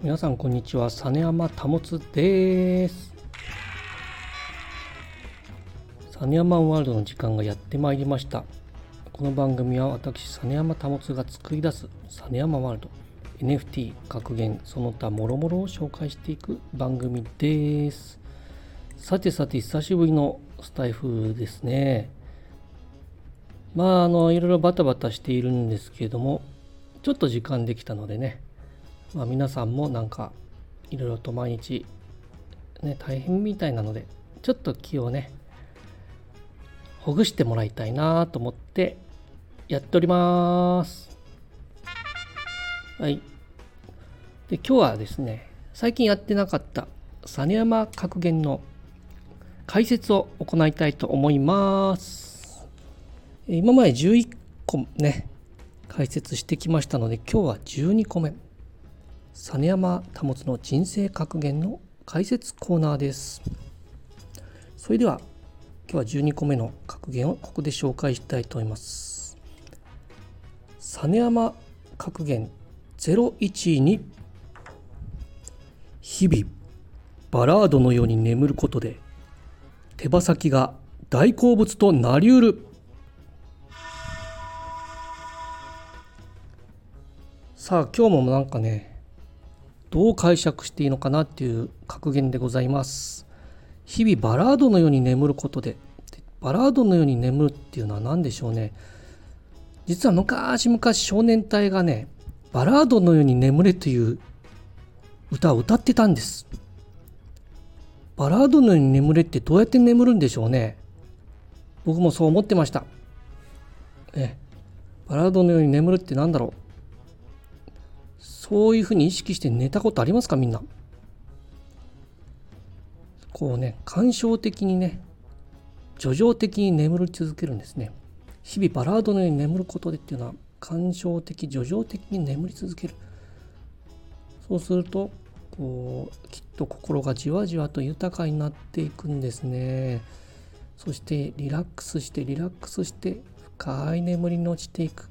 皆さんこんにちは。実山保です。実山ワールドの時間がやってまいりました。この番組は私実山保が作り出す実山ワールド。NFT 格言その他もろもろを紹介していく番組です。さてさて久しぶりのスタイフですね。まああのいろいろバタバタしているんですけれどもちょっと時間できたのでね、まあ、皆さんもなんかいろいろと毎日ね大変みたいなのでちょっと気をねほぐしてもらいたいなと思ってやっております。はい。で今日はですね最近やってなかった実山格言の解説を行いたいと思います。今まで11個ね解説してきましたので今日は12個目。実山保の人生格言の解説コーナーです。それでは今日は12個目の格言をここで紹介したいと思います。実山格言012日々バラードのように眠ることで手羽先が大好物となりうる。さあ今日もなんかねどう解釈していいのかなっていう格言でございます。日々バラードのように眠ることでバラードのように眠るっていうのは何でしょうね。実は昔々少年隊がねバラードのように眠れという歌を歌ってたんです。バラードのように眠れってどうやって眠るんでしょうね。僕もそう思ってました。えバラードのように眠るって何だろう。そういうふうに意識して寝たことありますか？みんな。こうね感傷的にね叙情的に眠り続けるんですね。日々バラードのように眠ることでっていうのは感傷的叙情的に眠り続ける。そうするとこうきっと心がじわじわと豊かになっていくんですね。そしてリラックスしてリラックスして深い眠りに落ちていく。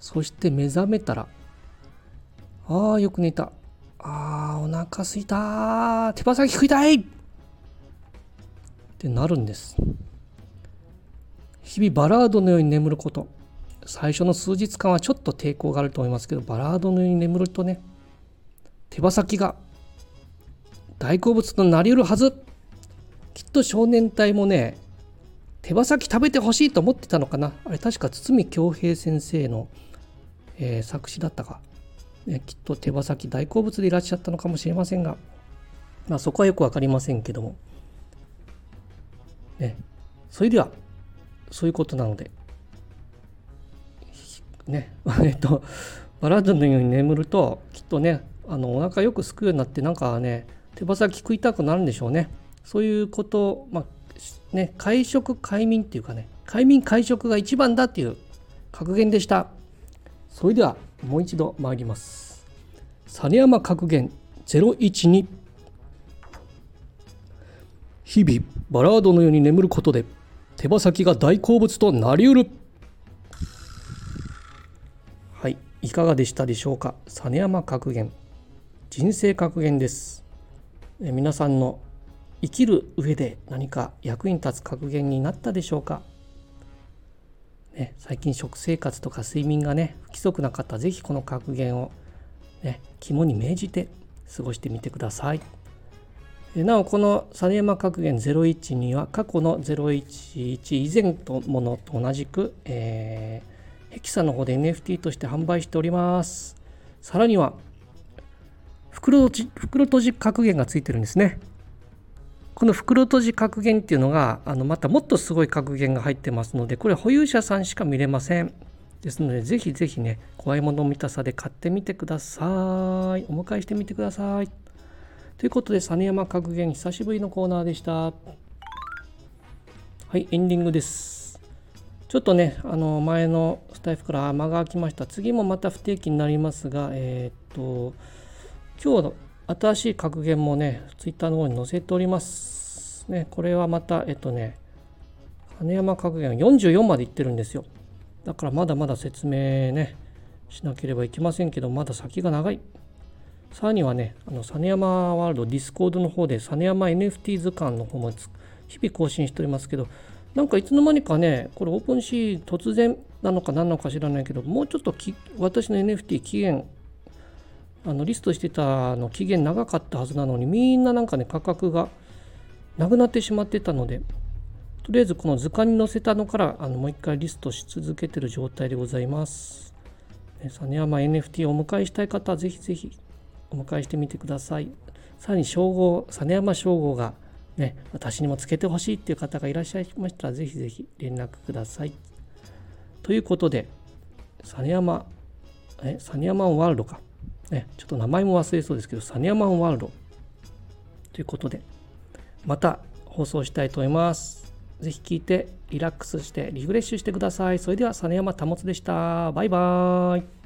そして目覚めたらああ、よく寝た。ああ、お腹すいた。手羽先食いたいってなるんです。日々バラードのように眠ること。最初の数日間はちょっと抵抗があると思いますけど、バラードのように眠るとね、手羽先が大好物となりうるはず。きっと少年隊もね、手羽先食べてほしいと思ってたのかな。あれ確か堤恭平先生の、えー、作詞だったか。ね、きっと手羽先大好物でいらっしゃったのかもしれませんが、まあ、そこはよく分かりませんけども、ね、それではそういうことなのでね。えっとバラードのように眠るときっとねあのお腹よくすくようになってなんかね手羽先食いたくなるんでしょうね。そういうことまあね会食快眠っていうかね快眠会食が一番だっていう格言でした。それではもう一度参ります。実山格言012日々バラードのように眠ることで手羽先が大好物となりうる。はいいかがでしたでしょうか？実山格言。人生格言です。え皆さんの生きる上で何か役に立つ格言になったでしょうか？ね、最近食生活とか睡眠がね不規則な方是非この格言を、ね、肝に銘じて過ごしてみてください。なおこの実山格言01には過去の011以前のものと同じく、えー、ヘキサの方で NFT として販売しております。さらには袋閉じ格言がついてるんですね。この袋閉じ格言っていうのがあのまたもっとすごい格言が入ってますのでこれ保有者さんしか見れません。ですのでぜひぜひね怖いもの見たさで買ってみてください。お迎えしてみてください。ということで実山格言久しぶりのコーナーでした。はいエンディングです。ちょっとねあの前のスタイフから間が空きました。次もまた不定期になりますがえー、っと今日の新しい格言もね、ツイッターの方に載せております。ね、これはまた、えっとね、金山格言44までいってるんですよ。だからまだまだ説明ね、しなければいけませんけど、まだ先が長い。さらにはね、あの、さねやまワールド Discord の方で、さねやま NFT 図鑑の方も日々更新しておりますけど、なんかいつの間にかね、これ OpenSea 突然なのか何なのか知らないけど、もうちょっと私の NFT 期限、あのリストしてたの期限長かったはずなのに、みんななんかね、価格がなくなってしまってたので、とりあえずこの図鑑に載せたのからあのもう一回リストし続けてる状態でございます。実山 NFT をお迎えしたい方はぜひぜひお迎えしてみてください。さらに称号、実山称号がね、私にもつけてほしいっていう方がいらっしゃいましたらぜひぜひ連絡ください。ということで、実山、え、実山ワールドか。ね、ちょっと名前も忘れそうですけど、サニアマンワールドということで、また放送したいと思います。ぜひ聞いてリラックスしてリフレッシュしてください。それでは、実山保でした。バイバーイ。